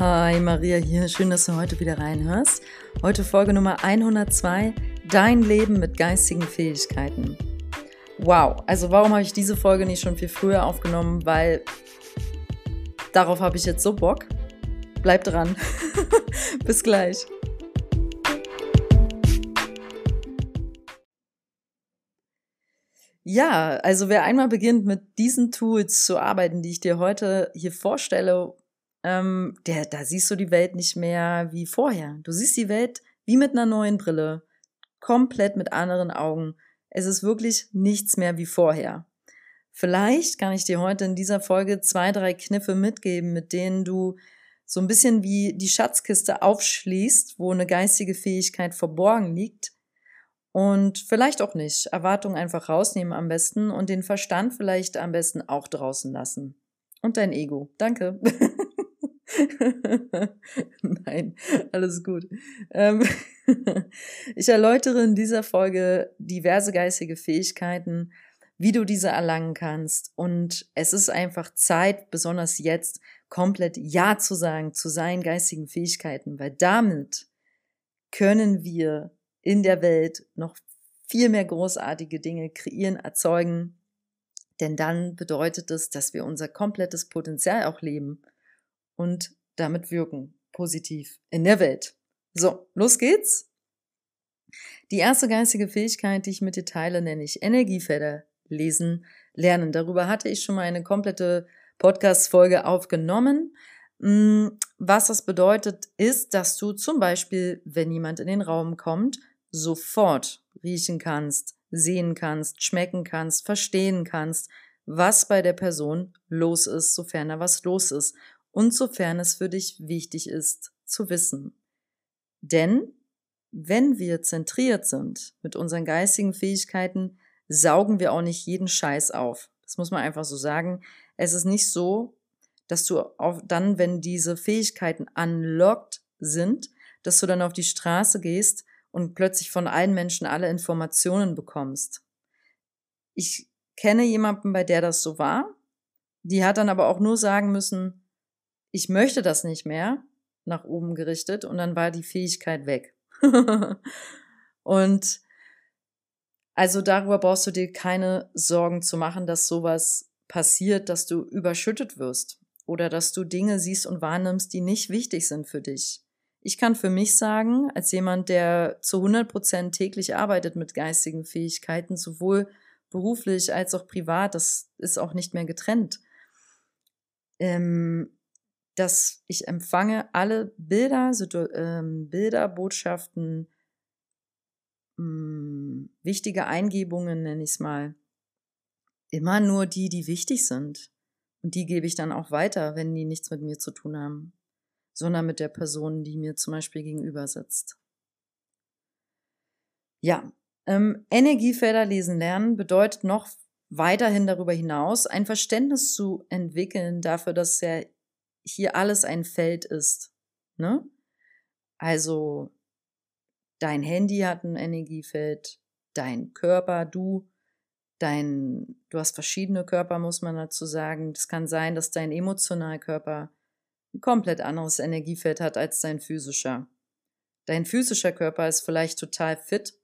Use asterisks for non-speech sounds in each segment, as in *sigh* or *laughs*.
Hi, Maria hier. Schön, dass du heute wieder reinhörst. Heute Folge Nummer 102. Dein Leben mit geistigen Fähigkeiten. Wow, also warum habe ich diese Folge nicht schon viel früher aufgenommen? Weil darauf habe ich jetzt so Bock. Bleib dran. *laughs* Bis gleich. Ja, also wer einmal beginnt mit diesen Tools zu arbeiten, die ich dir heute hier vorstelle, ähm, der, da siehst du die Welt nicht mehr wie vorher. Du siehst die Welt wie mit einer neuen Brille, komplett mit anderen Augen. Es ist wirklich nichts mehr wie vorher. Vielleicht kann ich dir heute in dieser Folge zwei, drei Kniffe mitgeben, mit denen du so ein bisschen wie die Schatzkiste aufschließt, wo eine geistige Fähigkeit verborgen liegt. Und vielleicht auch nicht. Erwartungen einfach rausnehmen am besten und den Verstand vielleicht am besten auch draußen lassen. Und dein Ego. Danke. *laughs* *laughs* Nein, alles gut. Ähm, *laughs* ich erläutere in dieser Folge diverse geistige Fähigkeiten, wie du diese erlangen kannst. Und es ist einfach Zeit, besonders jetzt, komplett Ja zu sagen zu seinen geistigen Fähigkeiten, weil damit können wir in der Welt noch viel mehr großartige Dinge kreieren, erzeugen. Denn dann bedeutet es, dass wir unser komplettes Potenzial auch leben und damit wirken, positiv in der Welt. So, los geht's. Die erste geistige Fähigkeit, die ich mit dir teile, nenne ich Energiefelder lesen, lernen. Darüber hatte ich schon mal eine komplette Podcast-Folge aufgenommen. Mm, was das bedeutet, ist, dass du zum Beispiel, wenn jemand in den Raum kommt, sofort riechen kannst, sehen kannst, schmecken kannst, verstehen kannst, was bei der Person los ist, sofern da was los ist und sofern es für dich wichtig ist zu wissen. Denn wenn wir zentriert sind mit unseren geistigen Fähigkeiten, saugen wir auch nicht jeden Scheiß auf. Das muss man einfach so sagen. Es ist nicht so, dass du auch dann, wenn diese Fähigkeiten unlocked sind, dass du dann auf die Straße gehst und plötzlich von allen Menschen alle Informationen bekommst. Ich kenne jemanden, bei der das so war. Die hat dann aber auch nur sagen müssen, ich möchte das nicht mehr, nach oben gerichtet, und dann war die Fähigkeit weg. *laughs* und also darüber brauchst du dir keine Sorgen zu machen, dass sowas passiert, dass du überschüttet wirst oder dass du Dinge siehst und wahrnimmst, die nicht wichtig sind für dich. Ich kann für mich sagen, als jemand, der zu 100 Prozent täglich arbeitet mit geistigen Fähigkeiten, sowohl beruflich als auch privat, das ist auch nicht mehr getrennt. Ähm, dass ich empfange alle Bilder, ähm, Bilder, Botschaften, mh, hm, wichtige Eingebungen, nenne ich es mal, immer nur die, die wichtig sind. Und die gebe ich dann auch weiter, wenn die nichts mit mir zu tun haben, sondern mit der Person, die mir zum Beispiel gegenüber sitzt. Ja, ähm, Energiefelder lesen lernen bedeutet noch weiterhin darüber hinaus ein Verständnis zu entwickeln dafür, dass ja hier alles ein Feld ist. Ne? Also dein Handy hat ein Energiefeld, dein Körper, du, dein, du hast verschiedene Körper, muss man dazu sagen. Es kann sein, dass dein Emotionalkörper ein komplett anderes Energiefeld hat als dein physischer. Dein physischer Körper ist vielleicht total fit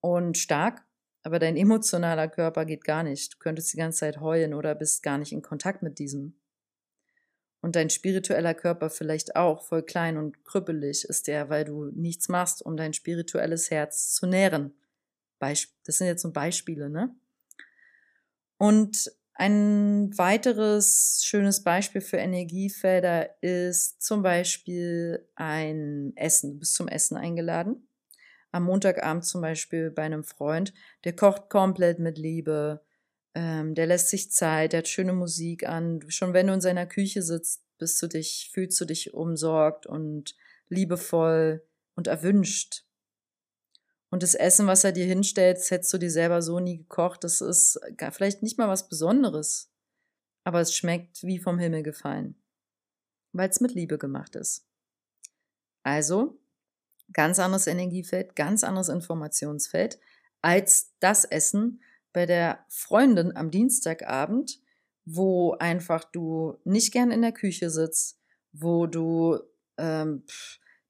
und stark, aber dein emotionaler Körper geht gar nicht. Du könntest die ganze Zeit heulen oder bist gar nicht in Kontakt mit diesem und dein spiritueller Körper vielleicht auch voll klein und krüppelig ist der, weil du nichts machst, um dein spirituelles Herz zu nähren. Das sind jetzt so Beispiele, ne? Und ein weiteres schönes Beispiel für Energiefelder ist zum Beispiel ein Essen. Du bist zum Essen eingeladen. Am Montagabend zum Beispiel bei einem Freund, der kocht komplett mit Liebe, ähm, der lässt sich Zeit, der hat schöne Musik an. Schon wenn du in seiner Küche sitzt, bist du dich, fühlst du dich umsorgt und liebevoll und erwünscht. Und das Essen, was er dir hinstellt, hättest du dir selber so nie gekocht. Das ist vielleicht nicht mal was Besonderes, aber es schmeckt wie vom Himmel gefallen, weil es mit Liebe gemacht ist. Also, ganz anderes Energiefeld, ganz anderes Informationsfeld als das Essen, bei der Freundin am Dienstagabend, wo einfach du nicht gern in der Küche sitzt, wo du ähm,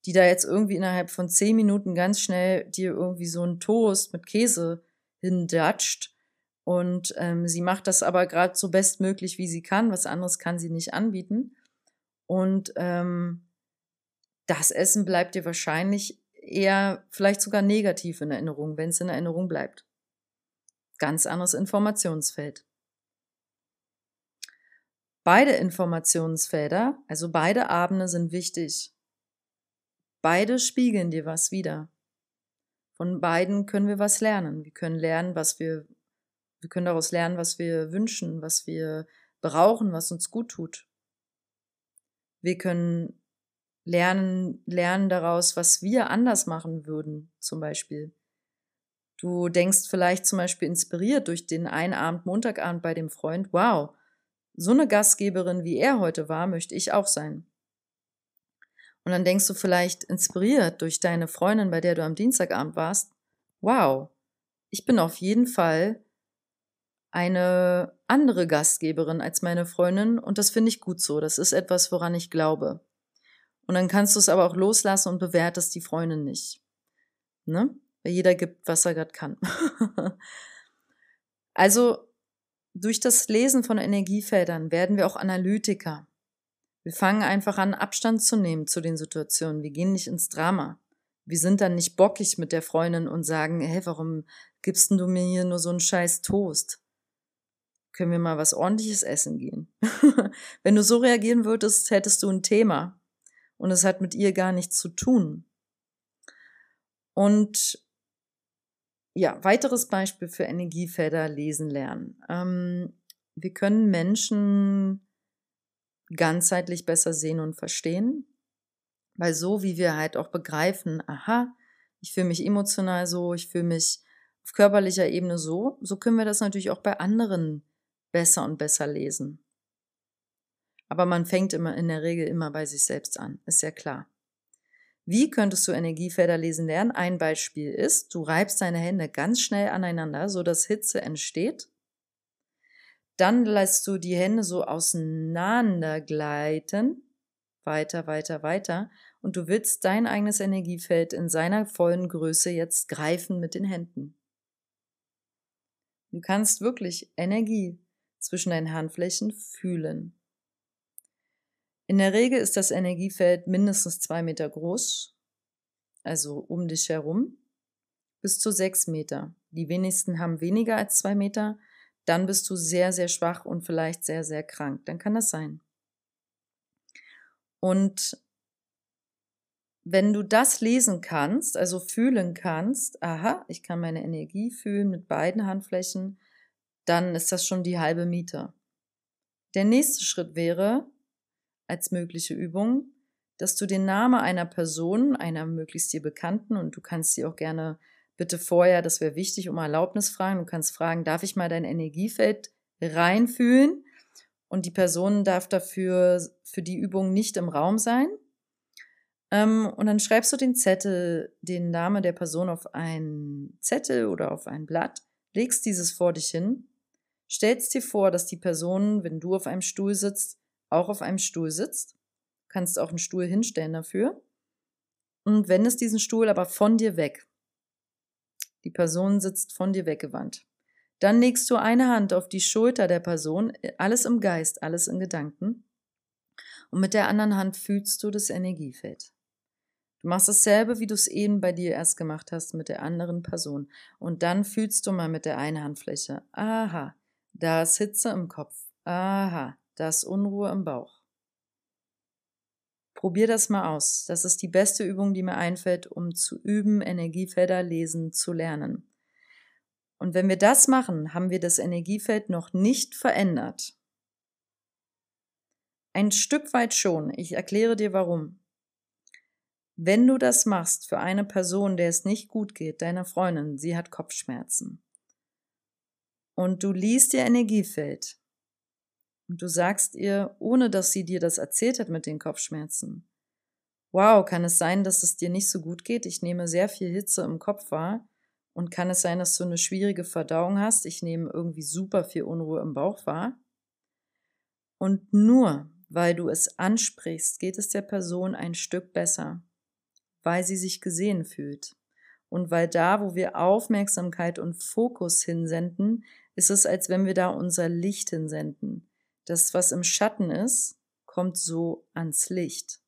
die da jetzt irgendwie innerhalb von zehn Minuten ganz schnell dir irgendwie so einen Toast mit Käse hindatscht. Und ähm, sie macht das aber gerade so bestmöglich, wie sie kann. Was anderes kann sie nicht anbieten. Und ähm, das Essen bleibt dir wahrscheinlich eher vielleicht sogar negativ in Erinnerung, wenn es in Erinnerung bleibt. Ganz anderes Informationsfeld. Beide Informationsfelder, also beide Abende sind wichtig. Beide spiegeln dir was wieder. Von beiden können wir was lernen. Wir können lernen, was wir, wir können daraus lernen, was wir wünschen, was wir brauchen, was uns gut tut. Wir können lernen, lernen daraus, was wir anders machen würden, zum Beispiel. Du denkst vielleicht zum Beispiel inspiriert durch den einen Abend, Montagabend bei dem Freund, wow, so eine Gastgeberin, wie er heute war, möchte ich auch sein. Und dann denkst du vielleicht inspiriert durch deine Freundin, bei der du am Dienstagabend warst, wow, ich bin auf jeden Fall eine andere Gastgeberin als meine Freundin und das finde ich gut so. Das ist etwas, woran ich glaube. Und dann kannst du es aber auch loslassen und bewertest die Freundin nicht. Ne? Weil jeder gibt, was er gerade kann. *laughs* also durch das Lesen von Energiefeldern werden wir auch Analytiker. Wir fangen einfach an, Abstand zu nehmen zu den Situationen. Wir gehen nicht ins Drama. Wir sind dann nicht bockig mit der Freundin und sagen, hey, warum gibst du mir hier nur so einen scheiß Toast? Können wir mal was ordentliches essen gehen? *laughs* Wenn du so reagieren würdest, hättest du ein Thema. Und es hat mit ihr gar nichts zu tun. Und ja, weiteres Beispiel für Energiefelder lesen lernen. Ähm, wir können Menschen ganzheitlich besser sehen und verstehen. Weil so wie wir halt auch begreifen, aha, ich fühle mich emotional so, ich fühle mich auf körperlicher Ebene so, so können wir das natürlich auch bei anderen besser und besser lesen. Aber man fängt immer in der Regel immer bei sich selbst an, ist ja klar. Wie könntest du Energiefelder lesen lernen? Ein Beispiel ist, du reibst deine Hände ganz schnell aneinander, so dass Hitze entsteht dann lässt du die Hände so auseinander gleiten, weiter, weiter, weiter, und du willst dein eigenes Energiefeld in seiner vollen Größe jetzt greifen mit den Händen. Du kannst wirklich Energie zwischen deinen Handflächen fühlen. In der Regel ist das Energiefeld mindestens zwei Meter groß, also um dich herum, bis zu sechs Meter. Die wenigsten haben weniger als zwei Meter, dann bist du sehr, sehr schwach und vielleicht sehr, sehr krank. Dann kann das sein. Und wenn du das lesen kannst, also fühlen kannst, aha, ich kann meine Energie fühlen mit beiden Handflächen, dann ist das schon die halbe Miete. Der nächste Schritt wäre, als mögliche Übung, dass du den Namen einer Person, einer möglichst dir Bekannten, und du kannst sie auch gerne bitte vorher, das wäre wichtig, um Erlaubnis fragen. Du kannst fragen, darf ich mal dein Energiefeld reinfühlen? Und die Person darf dafür für die Übung nicht im Raum sein. Ähm, und dann schreibst du den Zettel, den Namen der Person auf einen Zettel oder auf ein Blatt, legst dieses vor dich hin, stellst dir vor, dass die Person, wenn du auf einem Stuhl sitzt, auch auf einem Stuhl sitzt. Kannst auch einen Stuhl hinstellen dafür. Und wendest diesen Stuhl aber von dir weg. Die Person sitzt von dir weggewandt. Dann legst du eine Hand auf die Schulter der Person, alles im Geist, alles in Gedanken. Und mit der anderen Hand fühlst du das Energiefeld. Du machst dasselbe, wie du es eben bei dir erst gemacht hast mit der anderen Person. Und dann fühlst du mal mit der einen Handfläche. Aha, da ist Hitze im Kopf. Aha, da ist Unruhe im Bauch. Probier das mal aus. Das ist die beste Übung, die mir einfällt, um zu üben, Energiefelder lesen zu lernen. Und wenn wir das machen, haben wir das Energiefeld noch nicht verändert. Ein Stück weit schon. Ich erkläre dir warum. Wenn du das machst für eine Person, der es nicht gut geht, deiner Freundin, sie hat Kopfschmerzen, und du liest ihr Energiefeld, und du sagst ihr, ohne dass sie dir das erzählt hat mit den Kopfschmerzen, wow, kann es sein, dass es dir nicht so gut geht? Ich nehme sehr viel Hitze im Kopf wahr. Und kann es sein, dass du eine schwierige Verdauung hast? Ich nehme irgendwie super viel Unruhe im Bauch wahr. Und nur weil du es ansprichst, geht es der Person ein Stück besser, weil sie sich gesehen fühlt. Und weil da, wo wir Aufmerksamkeit und Fokus hinsenden, ist es, als wenn wir da unser Licht hinsenden. Das, was im Schatten ist, kommt so ans Licht.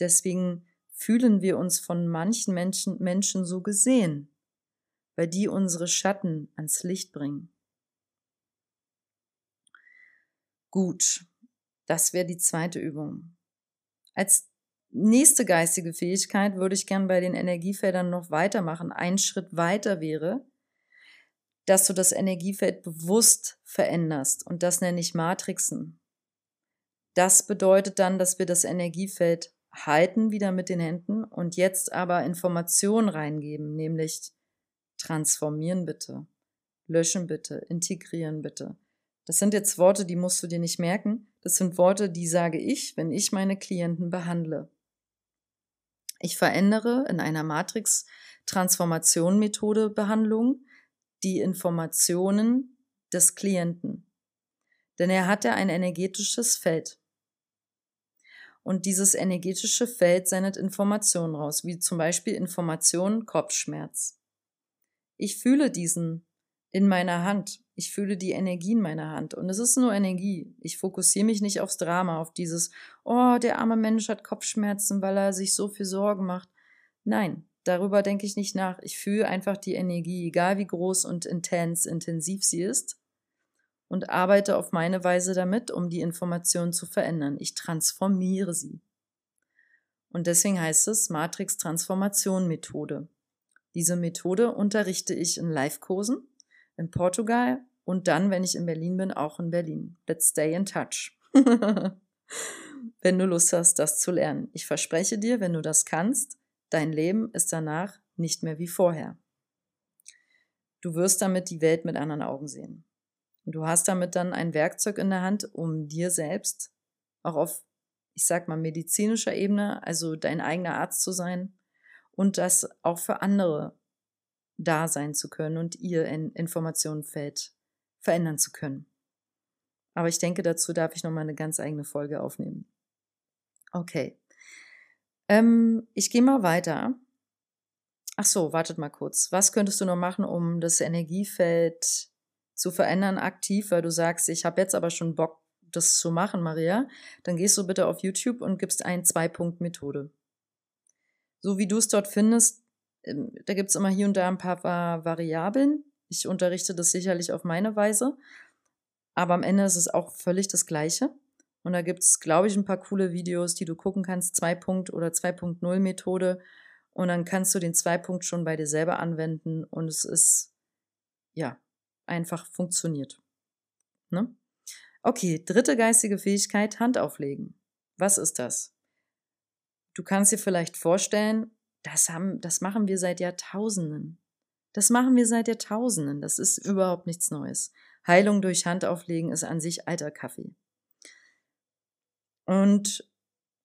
Deswegen fühlen wir uns von manchen Menschen, Menschen so gesehen, weil die unsere Schatten ans Licht bringen. Gut, das wäre die zweite Übung. Als nächste geistige Fähigkeit würde ich gern bei den Energiefeldern noch weitermachen. Ein Schritt weiter wäre, dass du das Energiefeld bewusst veränderst. Und das nenne ich Matrixen. Das bedeutet dann, dass wir das Energiefeld halten wieder mit den Händen und jetzt aber Informationen reingeben, nämlich transformieren bitte, löschen bitte, integrieren bitte. Das sind jetzt Worte, die musst du dir nicht merken. Das sind Worte, die sage ich, wenn ich meine Klienten behandle. Ich verändere in einer Matrix-Transformation-Methode Behandlung die Informationen des Klienten. Denn er hat ja ein energetisches Feld. Und dieses energetische Feld sendet Informationen raus, wie zum Beispiel Information Kopfschmerz. Ich fühle diesen in meiner Hand. Ich fühle die Energie in meiner Hand. Und es ist nur Energie. Ich fokussiere mich nicht aufs Drama, auf dieses, oh, der arme Mensch hat Kopfschmerzen, weil er sich so viel Sorgen macht. Nein, Darüber denke ich nicht nach. Ich fühle einfach die Energie, egal wie groß und intens, intensiv sie ist, und arbeite auf meine Weise damit, um die Information zu verändern. Ich transformiere sie. Und deswegen heißt es Matrix-Transformation-Methode. Diese Methode unterrichte ich in Live-Kursen in Portugal und dann, wenn ich in Berlin bin, auch in Berlin. Let's stay in touch. *laughs* wenn du Lust hast, das zu lernen. Ich verspreche dir, wenn du das kannst, Dein Leben ist danach nicht mehr wie vorher. Du wirst damit die Welt mit anderen Augen sehen. Und du hast damit dann ein Werkzeug in der Hand, um dir selbst auch auf, ich sag mal, medizinischer Ebene, also dein eigener Arzt zu sein und das auch für andere da sein zu können und ihr Informationenfeld verändern zu können. Aber ich denke, dazu darf ich nochmal eine ganz eigene Folge aufnehmen. Okay. Ähm, ich gehe mal weiter. Ach so, wartet mal kurz. Was könntest du noch machen, um das Energiefeld zu verändern aktiv, weil du sagst, ich habe jetzt aber schon Bock, das zu machen, Maria? Dann gehst du bitte auf YouTube und gibst ein Zwei-Punkt-Methode. So wie du es dort findest, ähm, da gibt es immer hier und da ein paar Variablen. Ich unterrichte das sicherlich auf meine Weise, aber am Ende ist es auch völlig das Gleiche. Und da gibt es, glaube ich, ein paar coole Videos, die du gucken kannst, 2. oder 2.0 Methode. Und dann kannst du den 2 schon bei dir selber anwenden und es ist, ja, einfach funktioniert. Ne? Okay, dritte geistige Fähigkeit, Hand auflegen. Was ist das? Du kannst dir vielleicht vorstellen, das, haben, das machen wir seit Jahrtausenden. Das machen wir seit Jahrtausenden. Das ist überhaupt nichts Neues. Heilung durch Handauflegen ist an sich alter Kaffee. Und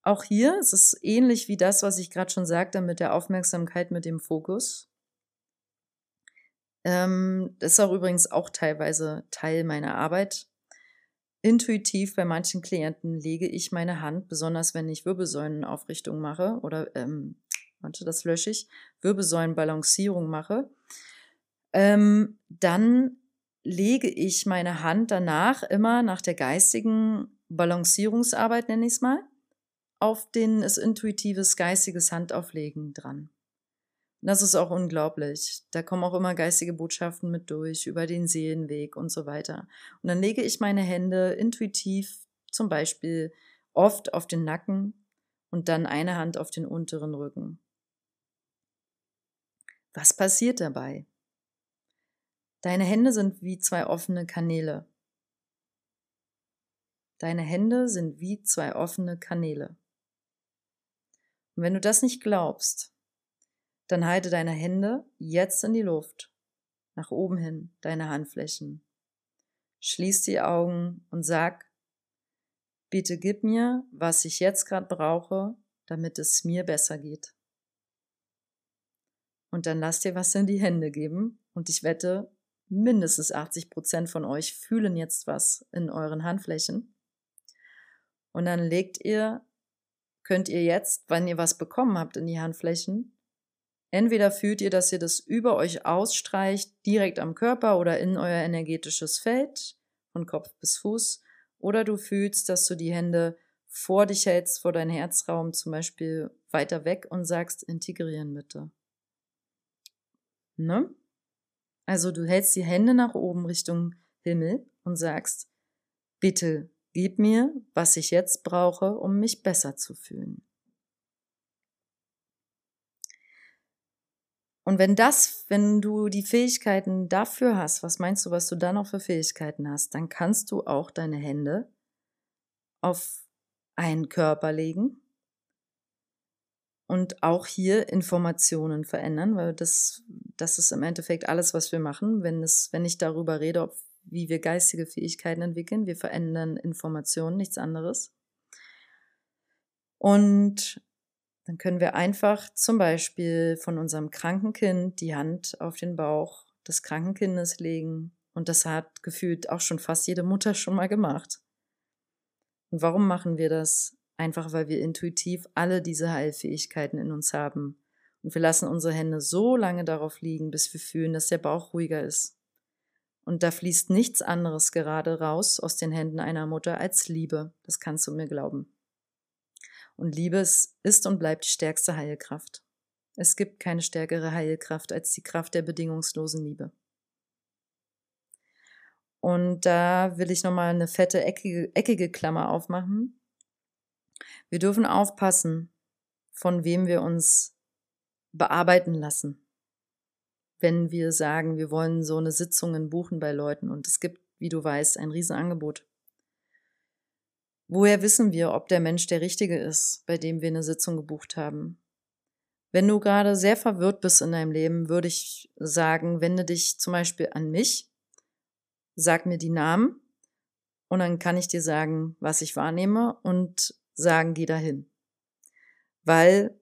auch hier ist es ähnlich wie das, was ich gerade schon sagte mit der Aufmerksamkeit, mit dem Fokus. Ähm, das ist auch übrigens auch teilweise Teil meiner Arbeit. Intuitiv bei manchen Klienten lege ich meine Hand, besonders wenn ich Wirbelsäulenaufrichtung mache oder, ähm, warte, das lösche ich, Wirbelsäulenbalancierung mache, ähm, dann lege ich meine Hand danach immer nach der geistigen Balancierungsarbeit, nenne ich es mal, auf den ist intuitives geistiges Handauflegen dran. das ist auch unglaublich. Da kommen auch immer geistige Botschaften mit durch, über den Seelenweg und so weiter. Und dann lege ich meine Hände intuitiv zum Beispiel oft auf den Nacken und dann eine Hand auf den unteren Rücken. Was passiert dabei? Deine Hände sind wie zwei offene Kanäle. Deine Hände sind wie zwei offene Kanäle. Und wenn du das nicht glaubst, dann halte deine Hände jetzt in die Luft, nach oben hin, deine Handflächen. Schließ die Augen und sag, bitte gib mir, was ich jetzt gerade brauche, damit es mir besser geht. Und dann lass dir was in die Hände geben und ich wette, mindestens 80 Prozent von euch fühlen jetzt was in euren Handflächen. Und dann legt ihr, könnt ihr jetzt, wenn ihr was bekommen habt in die Handflächen, entweder fühlt ihr, dass ihr das über euch ausstreicht, direkt am Körper oder in euer energetisches Feld, von Kopf bis Fuß, oder du fühlst, dass du die Hände vor dich hältst, vor deinen Herzraum zum Beispiel weiter weg und sagst, integrieren bitte. Ne? Also du hältst die Hände nach oben Richtung Himmel und sagst, bitte gib mir, was ich jetzt brauche, um mich besser zu fühlen. Und wenn das, wenn du die Fähigkeiten dafür hast, was meinst du, was du da noch für Fähigkeiten hast, dann kannst du auch deine Hände auf einen Körper legen und auch hier Informationen verändern, weil das, das ist im Endeffekt alles, was wir machen. Wenn, es, wenn ich darüber rede, ob, wie wir geistige Fähigkeiten entwickeln, wir verändern Informationen, nichts anderes. Und dann können wir einfach zum Beispiel von unserem kranken Kind die Hand auf den Bauch des kranken Kindes legen. Und das hat gefühlt auch schon fast jede Mutter schon mal gemacht. Und warum machen wir das? Einfach weil wir intuitiv alle diese Heilfähigkeiten in uns haben. Und wir lassen unsere Hände so lange darauf liegen, bis wir fühlen, dass der Bauch ruhiger ist. Und da fließt nichts anderes gerade raus aus den Händen einer Mutter als Liebe. Das kannst du mir glauben. Und Liebe ist und bleibt die stärkste Heilkraft. Es gibt keine stärkere Heilkraft als die Kraft der bedingungslosen Liebe. Und da will ich nochmal eine fette, eckige, eckige Klammer aufmachen. Wir dürfen aufpassen, von wem wir uns bearbeiten lassen. Wenn wir sagen, wir wollen so eine Sitzungen buchen bei Leuten und es gibt, wie du weißt, ein Riesenangebot. Woher wissen wir, ob der Mensch der Richtige ist, bei dem wir eine Sitzung gebucht haben? Wenn du gerade sehr verwirrt bist in deinem Leben, würde ich sagen, wende dich zum Beispiel an mich, sag mir die Namen und dann kann ich dir sagen, was ich wahrnehme und sagen, geh dahin. Weil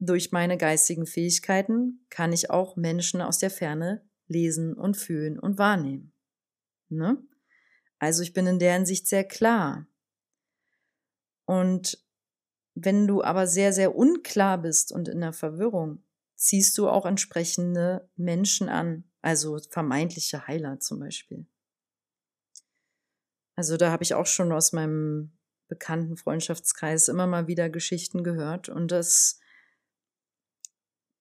durch meine geistigen Fähigkeiten kann ich auch Menschen aus der Ferne lesen und fühlen und wahrnehmen. Ne? Also ich bin in der Hinsicht sehr klar. Und wenn du aber sehr, sehr unklar bist und in der Verwirrung, ziehst du auch entsprechende Menschen an, also vermeintliche Heiler zum Beispiel. Also da habe ich auch schon aus meinem bekannten Freundschaftskreis immer mal wieder Geschichten gehört und das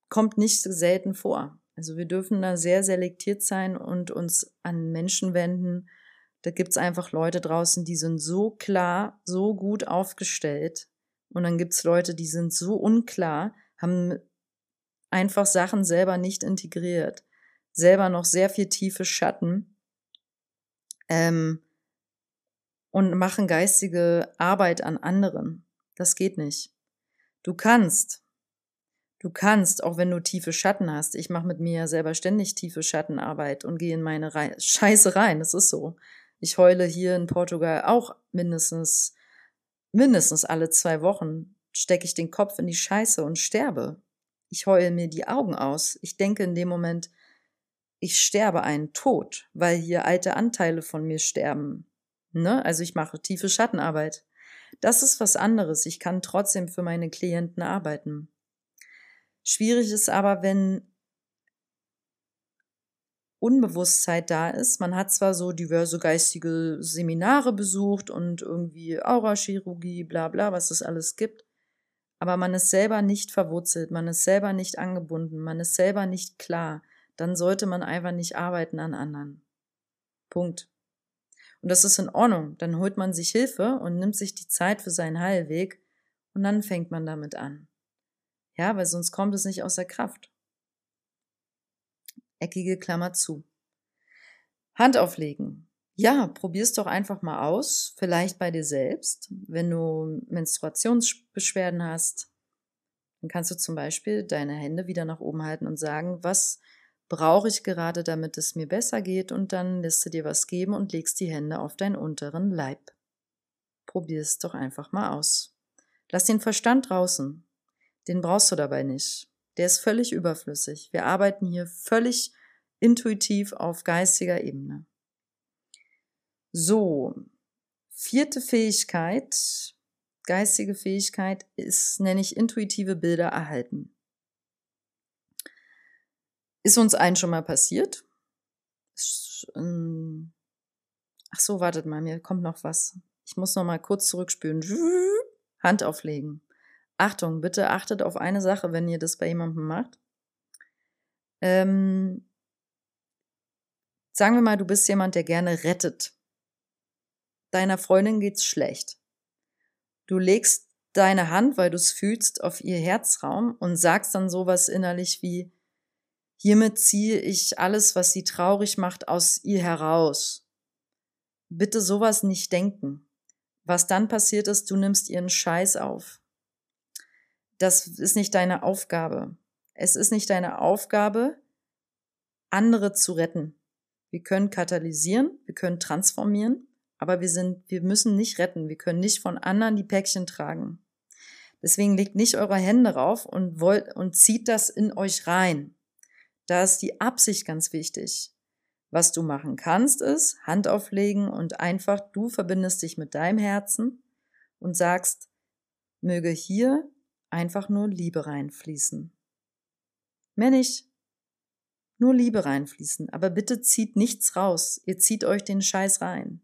kommt nicht selten vor. Also wir dürfen da sehr selektiert sein und uns an Menschen wenden. Da gibt's einfach Leute draußen, die sind so klar, so gut aufgestellt. Und dann gibt's Leute, die sind so unklar, haben einfach Sachen selber nicht integriert, selber noch sehr viel tiefe Schatten. Ähm, und machen geistige Arbeit an anderen. Das geht nicht. Du kannst. Du kannst, auch wenn du tiefe Schatten hast. Ich mache mit mir ja selber ständig tiefe Schattenarbeit und gehe in meine Re Scheiße rein. Das ist so. Ich heule hier in Portugal auch mindestens, mindestens alle zwei Wochen stecke ich den Kopf in die Scheiße und sterbe. Ich heule mir die Augen aus. Ich denke in dem Moment, ich sterbe einen Tod, weil hier alte Anteile von mir sterben. Ne? Also ich mache tiefe Schattenarbeit. Das ist was anderes. Ich kann trotzdem für meine Klienten arbeiten. Schwierig ist aber, wenn Unbewusstheit da ist. Man hat zwar so diverse geistige Seminare besucht und irgendwie Aurachirurgie, bla bla, was es alles gibt, aber man ist selber nicht verwurzelt, man ist selber nicht angebunden, man ist selber nicht klar, dann sollte man einfach nicht arbeiten an anderen. Punkt. Und das ist in Ordnung. Dann holt man sich Hilfe und nimmt sich die Zeit für seinen Heilweg und dann fängt man damit an. Ja, weil sonst kommt es nicht aus der Kraft. Eckige Klammer zu. Hand auflegen. Ja, probier's doch einfach mal aus. Vielleicht bei dir selbst. Wenn du Menstruationsbeschwerden hast, dann kannst du zum Beispiel deine Hände wieder nach oben halten und sagen, was brauche ich gerade, damit es mir besser geht, und dann lässt du dir was geben und legst die Hände auf deinen unteren Leib. Probier es doch einfach mal aus. Lass den Verstand draußen. Den brauchst du dabei nicht. Der ist völlig überflüssig. Wir arbeiten hier völlig intuitiv auf geistiger Ebene. So, vierte Fähigkeit, geistige Fähigkeit, ist, nenne ich intuitive Bilder erhalten. Ist uns allen schon mal passiert? Ähm, ach so, wartet mal, mir kommt noch was. Ich muss noch mal kurz zurückspülen. *laughs* Hand auflegen. Achtung, bitte achtet auf eine Sache, wenn ihr das bei jemandem macht. Ähm, sagen wir mal, du bist jemand, der gerne rettet. Deiner Freundin geht's schlecht. Du legst deine Hand, weil du es fühlst, auf ihr Herzraum und sagst dann sowas innerlich wie, hiermit ziehe ich alles, was sie traurig macht, aus ihr heraus. Bitte sowas nicht denken. Was dann passiert ist, du nimmst ihren Scheiß auf. Das ist nicht deine Aufgabe. Es ist nicht deine Aufgabe, andere zu retten. Wir können katalysieren, wir können transformieren, aber wir sind, wir müssen nicht retten. Wir können nicht von anderen die Päckchen tragen. Deswegen legt nicht eure Hände rauf und wollt, und zieht das in euch rein. Da ist die Absicht ganz wichtig. Was du machen kannst, ist Hand auflegen und einfach du verbindest dich mit deinem Herzen und sagst, möge hier einfach nur Liebe reinfließen. Mehr nicht. Nur Liebe reinfließen. Aber bitte zieht nichts raus. Ihr zieht euch den Scheiß rein.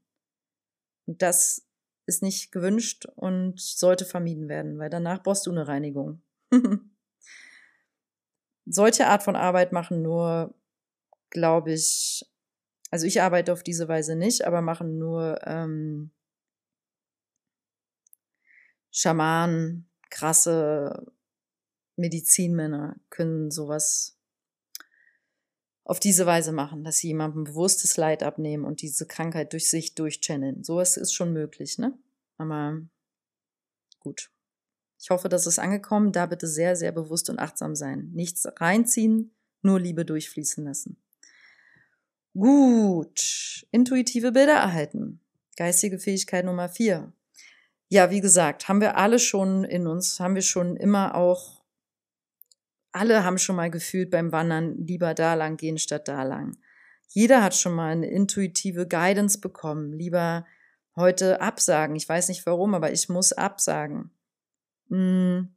Und das ist nicht gewünscht und sollte vermieden werden, weil danach brauchst du eine Reinigung. *laughs* Solche Art von Arbeit machen nur, glaube ich, also ich arbeite auf diese Weise nicht, aber machen nur ähm, Schamanen, krasse Medizinmänner können sowas auf diese Weise machen, dass sie jemandem bewusstes Leid abnehmen und diese Krankheit durch sich durchchanneln. Sowas ist schon möglich, ne? Aber gut. Ich hoffe, das ist angekommen. Da bitte sehr, sehr bewusst und achtsam sein. Nichts reinziehen, nur Liebe durchfließen lassen. Gut. Intuitive Bilder erhalten. Geistige Fähigkeit Nummer vier. Ja, wie gesagt, haben wir alle schon in uns, haben wir schon immer auch alle haben schon mal gefühlt beim Wandern lieber da lang gehen statt da lang. Jeder hat schon mal eine intuitive Guidance bekommen. Lieber heute absagen. Ich weiß nicht warum, aber ich muss absagen. Hm.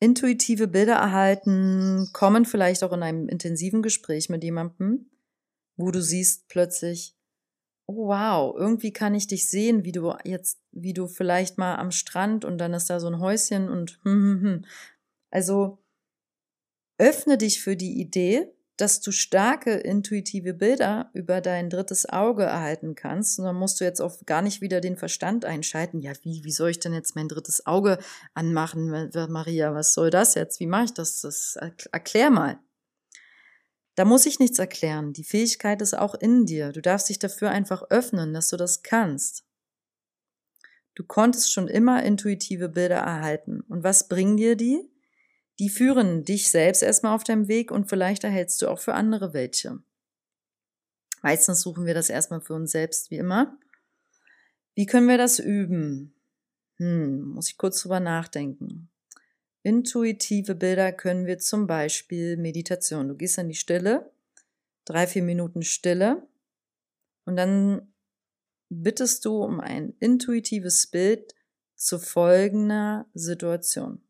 Intuitive Bilder erhalten kommen vielleicht auch in einem intensiven Gespräch mit jemandem, wo du siehst plötzlich, oh wow, irgendwie kann ich dich sehen, wie du jetzt, wie du vielleicht mal am Strand und dann ist da so ein Häuschen und hm, hm, hm. Also öffne dich für die Idee, dass du starke intuitive Bilder über dein drittes Auge erhalten kannst. Und dann musst du jetzt auch gar nicht wieder den Verstand einschalten. Ja, wie, wie soll ich denn jetzt mein drittes Auge anmachen? Maria, was soll das jetzt? Wie mache ich das? das? Erklär mal. Da muss ich nichts erklären. Die Fähigkeit ist auch in dir. Du darfst dich dafür einfach öffnen, dass du das kannst. Du konntest schon immer intuitive Bilder erhalten. Und was bringen dir die? Die führen dich selbst erstmal auf deinem Weg und vielleicht erhältst du auch für andere welche. Meistens suchen wir das erstmal für uns selbst, wie immer. Wie können wir das üben? Hm, muss ich kurz drüber nachdenken. Intuitive Bilder können wir zum Beispiel Meditation. Du gehst in die Stille, drei, vier Minuten Stille und dann bittest du um ein intuitives Bild zu folgender Situation.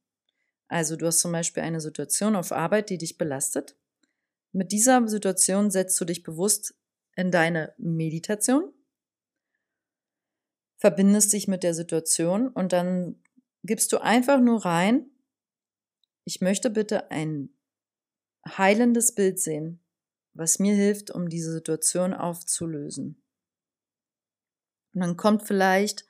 Also du hast zum Beispiel eine Situation auf Arbeit, die dich belastet. Mit dieser Situation setzt du dich bewusst in deine Meditation, verbindest dich mit der Situation und dann gibst du einfach nur rein, ich möchte bitte ein heilendes Bild sehen, was mir hilft, um diese Situation aufzulösen. Und dann kommt vielleicht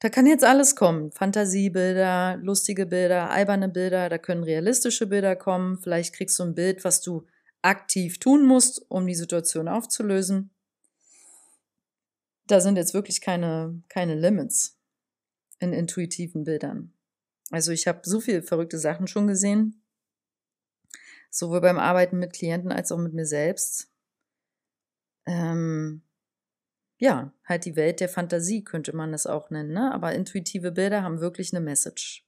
da kann jetzt alles kommen. Fantasiebilder, lustige Bilder, alberne Bilder, da können realistische Bilder kommen. Vielleicht kriegst du ein Bild, was du aktiv tun musst, um die Situation aufzulösen. Da sind jetzt wirklich keine, keine Limits in intuitiven Bildern. Also ich habe so viele verrückte Sachen schon gesehen, sowohl beim Arbeiten mit Klienten als auch mit mir selbst. Ähm, ja, halt die Welt der Fantasie könnte man das auch nennen, ne? Aber intuitive Bilder haben wirklich eine Message.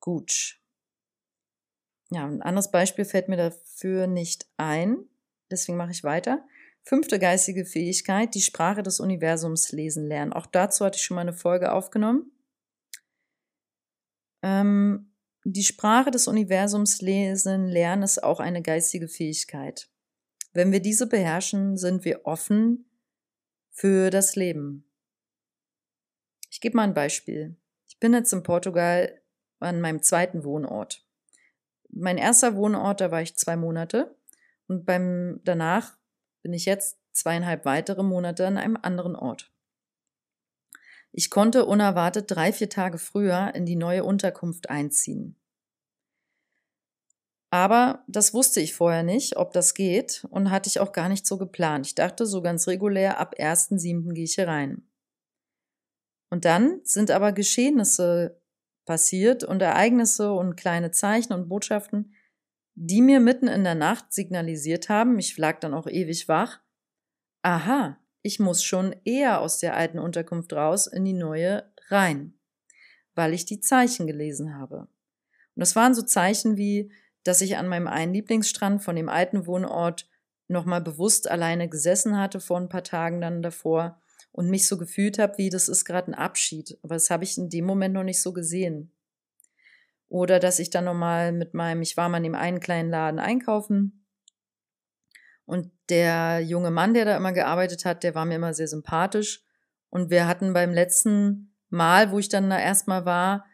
Gut. Ja, ein anderes Beispiel fällt mir dafür nicht ein. Deswegen mache ich weiter. Fünfte geistige Fähigkeit, die Sprache des Universums lesen lernen. Auch dazu hatte ich schon mal eine Folge aufgenommen. Ähm, die Sprache des Universums lesen lernen ist auch eine geistige Fähigkeit. Wenn wir diese beherrschen, sind wir offen für das Leben. Ich gebe mal ein Beispiel. Ich bin jetzt in Portugal an meinem zweiten Wohnort. Mein erster Wohnort, da war ich zwei Monate und beim danach bin ich jetzt zweieinhalb weitere Monate an einem anderen Ort. Ich konnte unerwartet drei, vier Tage früher in die neue Unterkunft einziehen. Aber das wusste ich vorher nicht, ob das geht und hatte ich auch gar nicht so geplant. Ich dachte so ganz regulär, ab 1.7. gehe ich hier rein. Und dann sind aber Geschehnisse passiert und Ereignisse und kleine Zeichen und Botschaften, die mir mitten in der Nacht signalisiert haben, ich lag dann auch ewig wach, aha, ich muss schon eher aus der alten Unterkunft raus in die neue rein, weil ich die Zeichen gelesen habe. Und das waren so Zeichen wie, dass ich an meinem einen Lieblingsstrand von dem alten Wohnort nochmal bewusst alleine gesessen hatte vor ein paar Tagen dann davor und mich so gefühlt habe, wie das ist gerade ein Abschied. Aber das habe ich in dem Moment noch nicht so gesehen. Oder dass ich dann nochmal mit meinem, ich war mal in dem einen kleinen Laden einkaufen und der junge Mann, der da immer gearbeitet hat, der war mir immer sehr sympathisch. Und wir hatten beim letzten Mal, wo ich dann da erstmal war,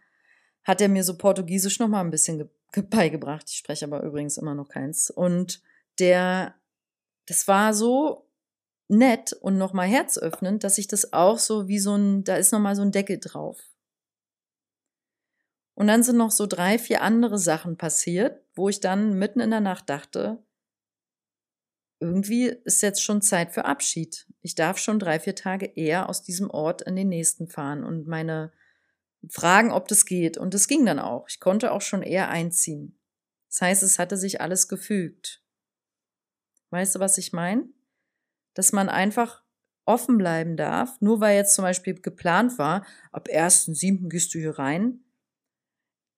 hat er mir so Portugiesisch nochmal ein bisschen beigebracht. Ich spreche aber übrigens immer noch keins. Und der, das war so nett und nochmal herzöffnend, dass ich das auch so wie so ein, da ist nochmal so ein Deckel drauf. Und dann sind noch so drei, vier andere Sachen passiert, wo ich dann mitten in der Nacht dachte, irgendwie ist jetzt schon Zeit für Abschied. Ich darf schon drei, vier Tage eher aus diesem Ort in den nächsten fahren und meine fragen, ob das geht. Und das ging dann auch. Ich konnte auch schon eher einziehen. Das heißt, es hatte sich alles gefügt. Weißt du, was ich meine? Dass man einfach offen bleiben darf, nur weil jetzt zum Beispiel geplant war, ab 1.7. gehst du hier rein.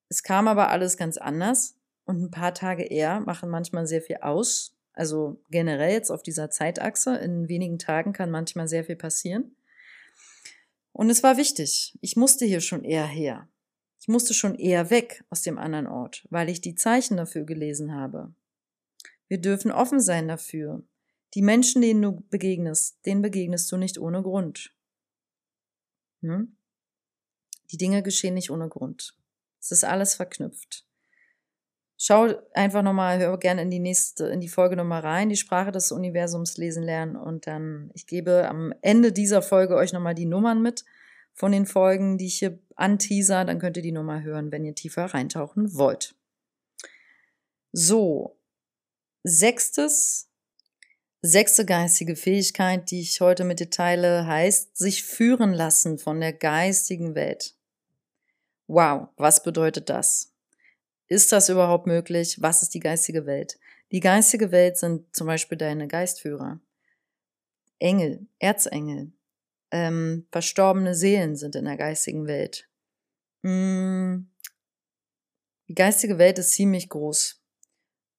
Es kam aber alles ganz anders und ein paar Tage eher machen manchmal sehr viel aus. Also generell jetzt auf dieser Zeitachse, in wenigen Tagen kann manchmal sehr viel passieren. Und es war wichtig. Ich musste hier schon eher her. Ich musste schon eher weg aus dem anderen Ort, weil ich die Zeichen dafür gelesen habe. Wir dürfen offen sein dafür. Die Menschen, denen du begegnest, denen begegnest du nicht ohne Grund. Hm? Die Dinge geschehen nicht ohne Grund. Es ist alles verknüpft. Schau einfach nochmal, hör gerne in die nächste, in die Folge nochmal rein, die Sprache des Universums lesen lernen und dann, ich gebe am Ende dieser Folge euch nochmal die Nummern mit von den Folgen, die ich hier anteaser, dann könnt ihr die nochmal hören, wenn ihr tiefer reintauchen wollt. So. Sechstes, sechste geistige Fähigkeit, die ich heute mit dir teile, heißt, sich führen lassen von der geistigen Welt. Wow, was bedeutet das? Ist das überhaupt möglich? Was ist die geistige Welt? Die geistige Welt sind zum Beispiel deine Geistführer. Engel, Erzengel, ähm, verstorbene Seelen sind in der geistigen Welt. Mm, die geistige Welt ist ziemlich groß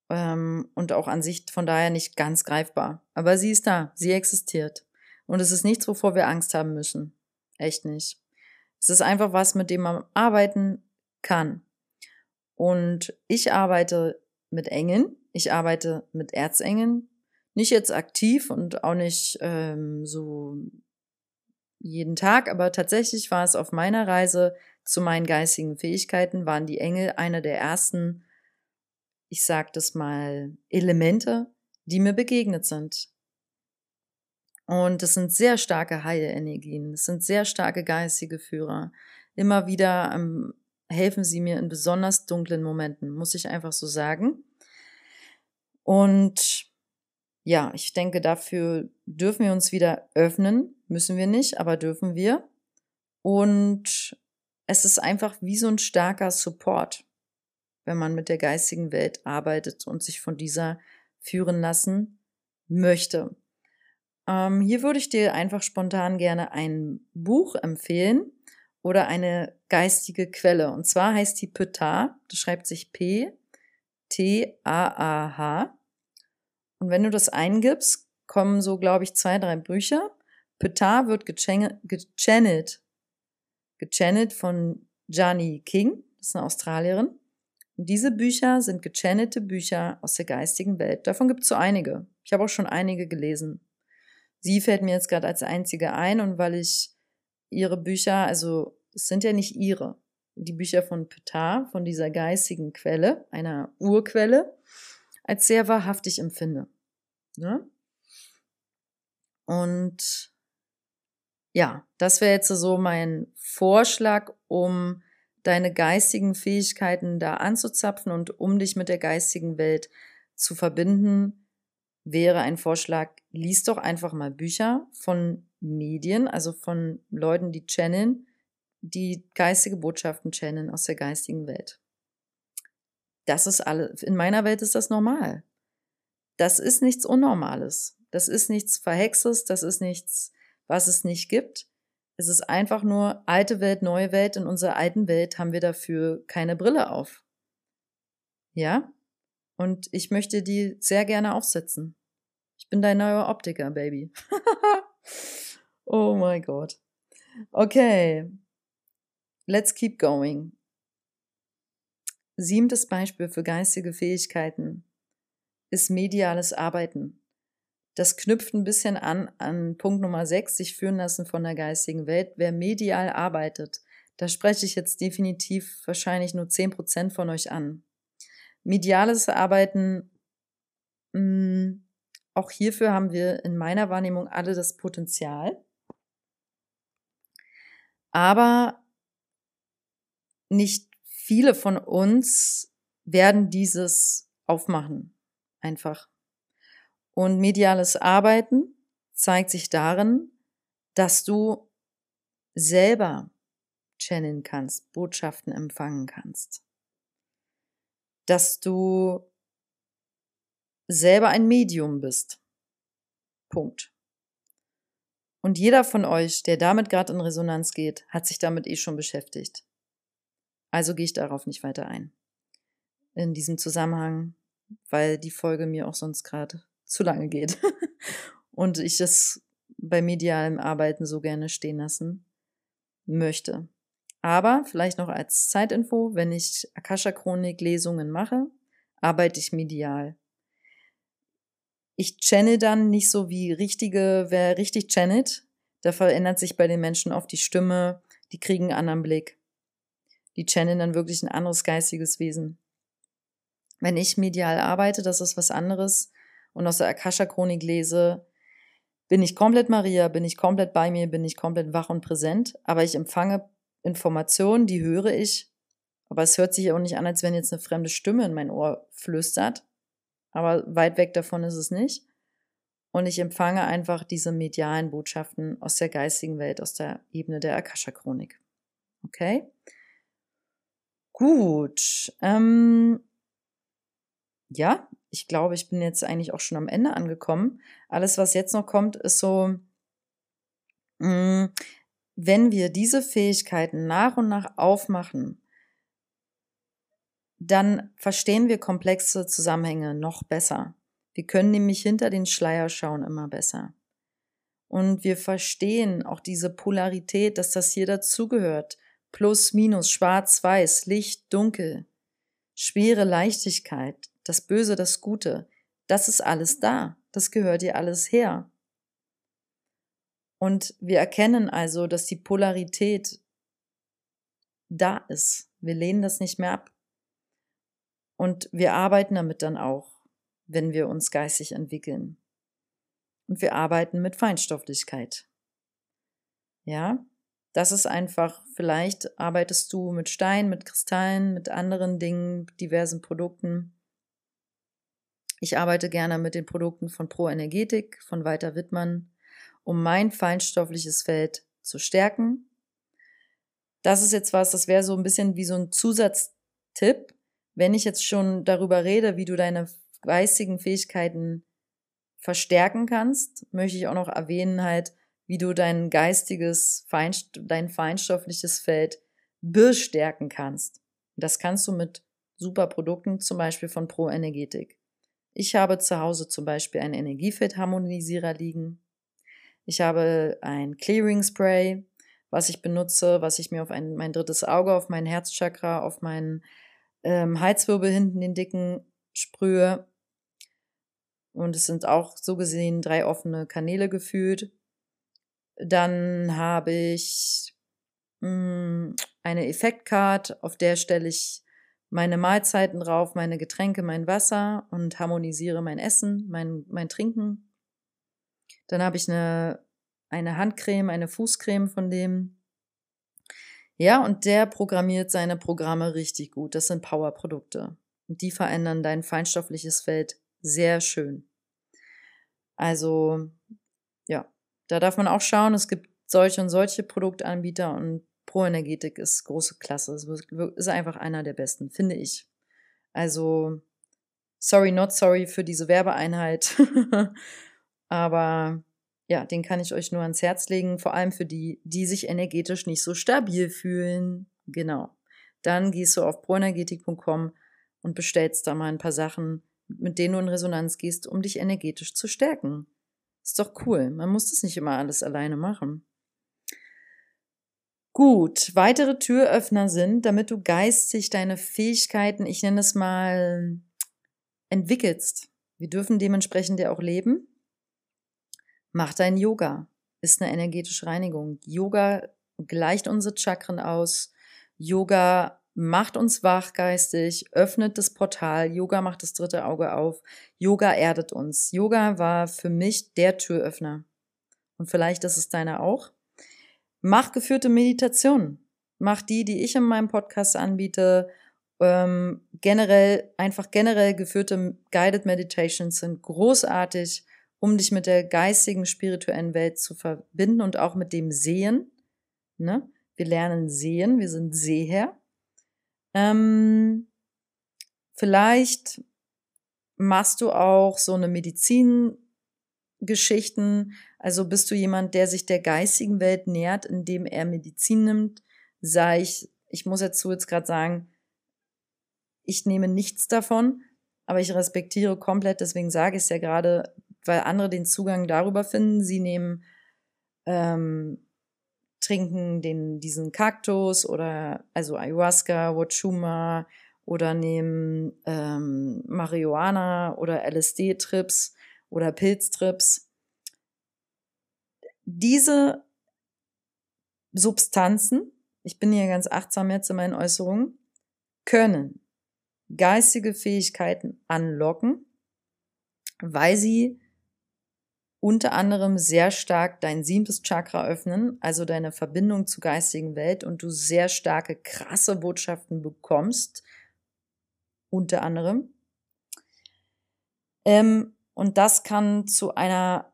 ähm, und auch an sich von daher nicht ganz greifbar. Aber sie ist da, sie existiert. Und es ist nichts, wovor wir Angst haben müssen. Echt nicht. Es ist einfach was, mit dem man arbeiten kann. Und ich arbeite mit Engeln, ich arbeite mit Erzengeln, nicht jetzt aktiv und auch nicht ähm, so jeden Tag, aber tatsächlich war es auf meiner Reise zu meinen geistigen Fähigkeiten, waren die Engel einer der ersten, ich sag das mal, Elemente, die mir begegnet sind. Und es sind sehr starke Heile-Energien, es sind sehr starke geistige Führer. Immer wieder am helfen sie mir in besonders dunklen Momenten, muss ich einfach so sagen. Und ja, ich denke, dafür dürfen wir uns wieder öffnen. Müssen wir nicht, aber dürfen wir. Und es ist einfach wie so ein starker Support, wenn man mit der geistigen Welt arbeitet und sich von dieser führen lassen möchte. Ähm, hier würde ich dir einfach spontan gerne ein Buch empfehlen oder eine geistige Quelle. Und zwar heißt die Ptah, das schreibt sich P, T, A, A, H. Und wenn du das eingibst, kommen so, glaube ich, zwei, drei Bücher. Petard wird gechannelt, gechannelt von Jani King, das ist eine Australierin. Und diese Bücher sind gechannelte Bücher aus der geistigen Welt. Davon gibt es so einige. Ich habe auch schon einige gelesen. Sie fällt mir jetzt gerade als einzige ein und weil ich ihre Bücher, also es sind ja nicht ihre, die Bücher von Petard, von dieser geistigen Quelle, einer Urquelle, als sehr wahrhaftig empfinde. Ne? Und ja, das wäre jetzt so mein Vorschlag, um deine geistigen Fähigkeiten da anzuzapfen und um dich mit der geistigen Welt zu verbinden, wäre ein Vorschlag, lies doch einfach mal Bücher von Medien, also von Leuten, die channeln, die geistige Botschaften channeln aus der geistigen Welt. Das ist alles, in meiner Welt ist das normal. Das ist nichts Unnormales. Das ist nichts Verhexes, das ist nichts, was es nicht gibt. Es ist einfach nur alte Welt, neue Welt. In unserer alten Welt haben wir dafür keine Brille auf. Ja? Und ich möchte die sehr gerne aufsetzen. Ich bin dein neuer Optiker, Baby. *laughs* oh mein Gott. Okay. Let's keep going. Siebtes Beispiel für geistige Fähigkeiten ist mediales Arbeiten. Das knüpft ein bisschen an an Punkt Nummer 6, sich führen lassen von der geistigen Welt. Wer medial arbeitet, da spreche ich jetzt definitiv wahrscheinlich nur 10% von euch an. Mediales Arbeiten, mm, auch hierfür haben wir in meiner Wahrnehmung alle das Potenzial. Aber nicht viele von uns werden dieses aufmachen. Einfach. Und mediales Arbeiten zeigt sich darin, dass du selber channeln kannst, Botschaften empfangen kannst. Dass du selber ein Medium bist. Punkt. Und jeder von euch, der damit gerade in Resonanz geht, hat sich damit eh schon beschäftigt. Also gehe ich darauf nicht weiter ein. In diesem Zusammenhang, weil die Folge mir auch sonst gerade zu lange geht. *laughs* und ich das bei medialem Arbeiten so gerne stehen lassen möchte. Aber vielleicht noch als Zeitinfo, wenn ich Akasha-Chronik-Lesungen mache, arbeite ich medial. Ich channel dann nicht so wie richtige, wer richtig channelt. Da verändert sich bei den Menschen oft die Stimme, die kriegen einen anderen Blick. Die channeln dann wirklich ein anderes geistiges Wesen. Wenn ich medial arbeite, das ist was anderes, und aus der Akasha-Chronik lese, bin ich komplett Maria, bin ich komplett bei mir, bin ich komplett wach und präsent, aber ich empfange Informationen, die höre ich, aber es hört sich auch nicht an, als wenn jetzt eine fremde Stimme in mein Ohr flüstert, aber weit weg davon ist es nicht. Und ich empfange einfach diese medialen Botschaften aus der geistigen Welt, aus der Ebene der Akasha-Chronik. Okay? Gut. Ähm, ja, ich glaube, ich bin jetzt eigentlich auch schon am Ende angekommen. Alles, was jetzt noch kommt, ist so, mm, wenn wir diese Fähigkeiten nach und nach aufmachen, dann verstehen wir komplexe Zusammenhänge noch besser. Wir können nämlich hinter den Schleier schauen immer besser. Und wir verstehen auch diese Polarität, dass das hier dazugehört. Plus, Minus, Schwarz, Weiß, Licht, Dunkel, schwere Leichtigkeit, das Böse, das Gute, das ist alles da, das gehört dir alles her. Und wir erkennen also, dass die Polarität da ist. Wir lehnen das nicht mehr ab. Und wir arbeiten damit dann auch, wenn wir uns geistig entwickeln. Und wir arbeiten mit Feinstofflichkeit. Ja, das ist einfach, vielleicht arbeitest du mit Stein, mit Kristallen, mit anderen Dingen, diversen Produkten. Ich arbeite gerne mit den Produkten von Pro Energetik, von Walter Wittmann, um mein feinstoffliches Feld zu stärken. Das ist jetzt was, das wäre so ein bisschen wie so ein Zusatztipp. Wenn ich jetzt schon darüber rede, wie du deine geistigen Fähigkeiten verstärken kannst, möchte ich auch noch erwähnen halt, wie du dein geistiges, dein feinstoffliches Feld bestärken kannst. Das kannst du mit super Produkten, zum Beispiel von Pro Energetik. Ich habe zu Hause zum Beispiel einen Energiefeld-Harmonisierer liegen. Ich habe ein Clearing Spray, was ich benutze, was ich mir auf ein, mein drittes Auge, auf mein Herzchakra, auf meinen ähm, Halswirbel hinten, den dicken, sprühe. Und es sind auch so gesehen drei offene Kanäle gefühlt. Dann habe ich mh, mm, eine Effektcard, auf der stelle ich meine Mahlzeiten drauf, meine Getränke, mein Wasser und harmonisiere mein Essen, mein, mein Trinken. Dann habe ich eine, eine Handcreme, eine Fußcreme von dem. Ja, und der programmiert seine Programme richtig gut. Das sind Powerprodukte. Und die verändern dein feinstoffliches Feld sehr schön. Also, ja, da darf man auch schauen. Es gibt solche und solche Produktanbieter und Pro-Energetik ist große Klasse. Es ist einfach einer der besten, finde ich. Also, sorry, not sorry für diese Werbeeinheit. *laughs* Aber ja, den kann ich euch nur ans Herz legen, vor allem für die, die sich energetisch nicht so stabil fühlen. Genau. Dann gehst du auf proenergetik.com und bestellst da mal ein paar Sachen, mit denen du in Resonanz gehst, um dich energetisch zu stärken. Ist doch cool. Man muss das nicht immer alles alleine machen. Gut, weitere Türöffner sind, damit du geistig deine Fähigkeiten, ich nenne es mal, entwickelst. Wir dürfen dementsprechend ja auch leben. Mach dein Yoga. Ist eine energetische Reinigung. Yoga gleicht unsere Chakren aus. Yoga macht uns wachgeistig, öffnet das Portal. Yoga macht das dritte Auge auf. Yoga erdet uns. Yoga war für mich der Türöffner. Und vielleicht ist es deiner auch. Mach geführte Meditationen. Mach die, die ich in meinem Podcast anbiete. Ähm, generell, einfach generell geführte Guided Meditations sind großartig, um dich mit der geistigen, spirituellen Welt zu verbinden und auch mit dem Sehen. Ne? Wir lernen sehen, wir sind Seher. Ähm, vielleicht machst du auch so eine Medizingeschichten, also bist du jemand, der sich der geistigen Welt nähert, indem er Medizin nimmt? Sei ich, ich muss dazu jetzt gerade sagen, ich nehme nichts davon, aber ich respektiere komplett, deswegen sage ich es ja gerade, weil andere den Zugang darüber finden. Sie nehmen, ähm, trinken den, diesen Kaktus oder also Ayahuasca, Wachuma oder nehmen ähm, Marihuana oder LSD-Trips oder Pilztrips diese Substanzen, ich bin hier ganz achtsam jetzt in meinen Äußerungen, können geistige Fähigkeiten anlocken, weil sie unter anderem sehr stark dein siebtes Chakra öffnen, also deine Verbindung zur geistigen Welt und du sehr starke, krasse Botschaften bekommst, unter anderem. Ähm, und das kann zu einer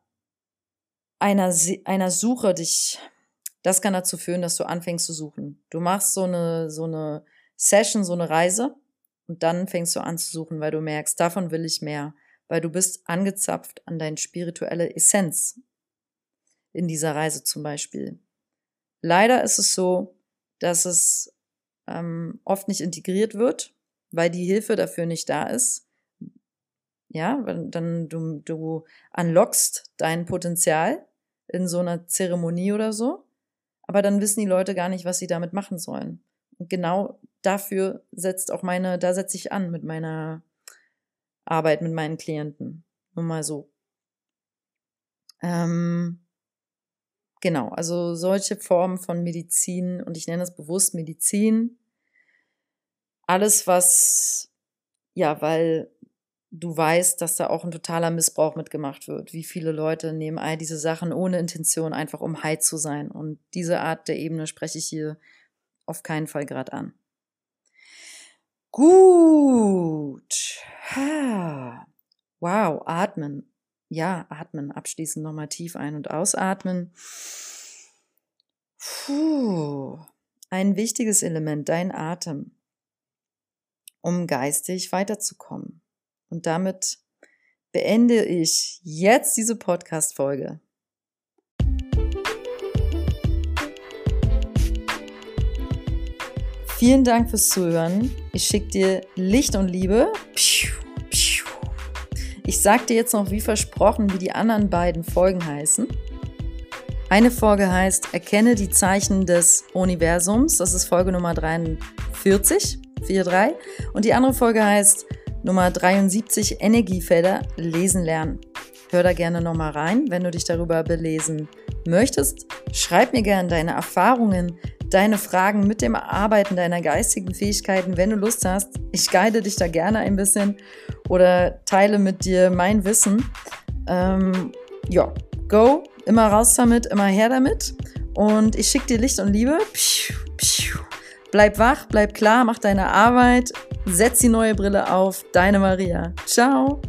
einer, einer Suche dich, das kann dazu führen, dass du anfängst zu suchen. Du machst so eine, so eine Session, so eine Reise und dann fängst du an zu suchen, weil du merkst, davon will ich mehr, weil du bist angezapft an deine spirituelle Essenz in dieser Reise zum Beispiel. Leider ist es so, dass es ähm, oft nicht integriert wird, weil die Hilfe dafür nicht da ist ja, dann du, du unlockst dein Potenzial in so einer Zeremonie oder so, aber dann wissen die Leute gar nicht, was sie damit machen sollen. Und genau dafür setzt auch meine, da setze ich an mit meiner Arbeit mit meinen Klienten. Nur mal so. Ähm, genau, also solche Formen von Medizin, und ich nenne es bewusst Medizin, alles, was, ja, weil du weißt, dass da auch ein totaler Missbrauch mitgemacht wird. Wie viele Leute nehmen all diese Sachen ohne Intention einfach, um high zu sein. Und diese Art der Ebene spreche ich hier auf keinen Fall gerade an. Gut. Wow, atmen. Ja, atmen. Abschließend nochmal tief ein- und ausatmen. Puh. Ein wichtiges Element, dein Atem, um geistig weiterzukommen. Und damit beende ich jetzt diese Podcast-Folge. Vielen Dank fürs Zuhören. Ich schicke dir Licht und Liebe. Ich sag dir jetzt noch wie versprochen, wie die anderen beiden Folgen heißen. Eine Folge heißt Erkenne die Zeichen des Universums. Das ist Folge Nummer 43, 43. Und die andere Folge heißt Nummer 73 Energiefelder lesen lernen. Hör da gerne nochmal rein, wenn du dich darüber belesen möchtest. Schreib mir gerne deine Erfahrungen, deine Fragen mit dem Arbeiten deiner geistigen Fähigkeiten, wenn du Lust hast. Ich guide dich da gerne ein bisschen oder teile mit dir mein Wissen. Ähm, ja, go, immer raus damit, immer her damit. Und ich schicke dir Licht und Liebe. Bleib wach, bleib klar, mach deine Arbeit, setz die neue Brille auf. Deine Maria. Ciao.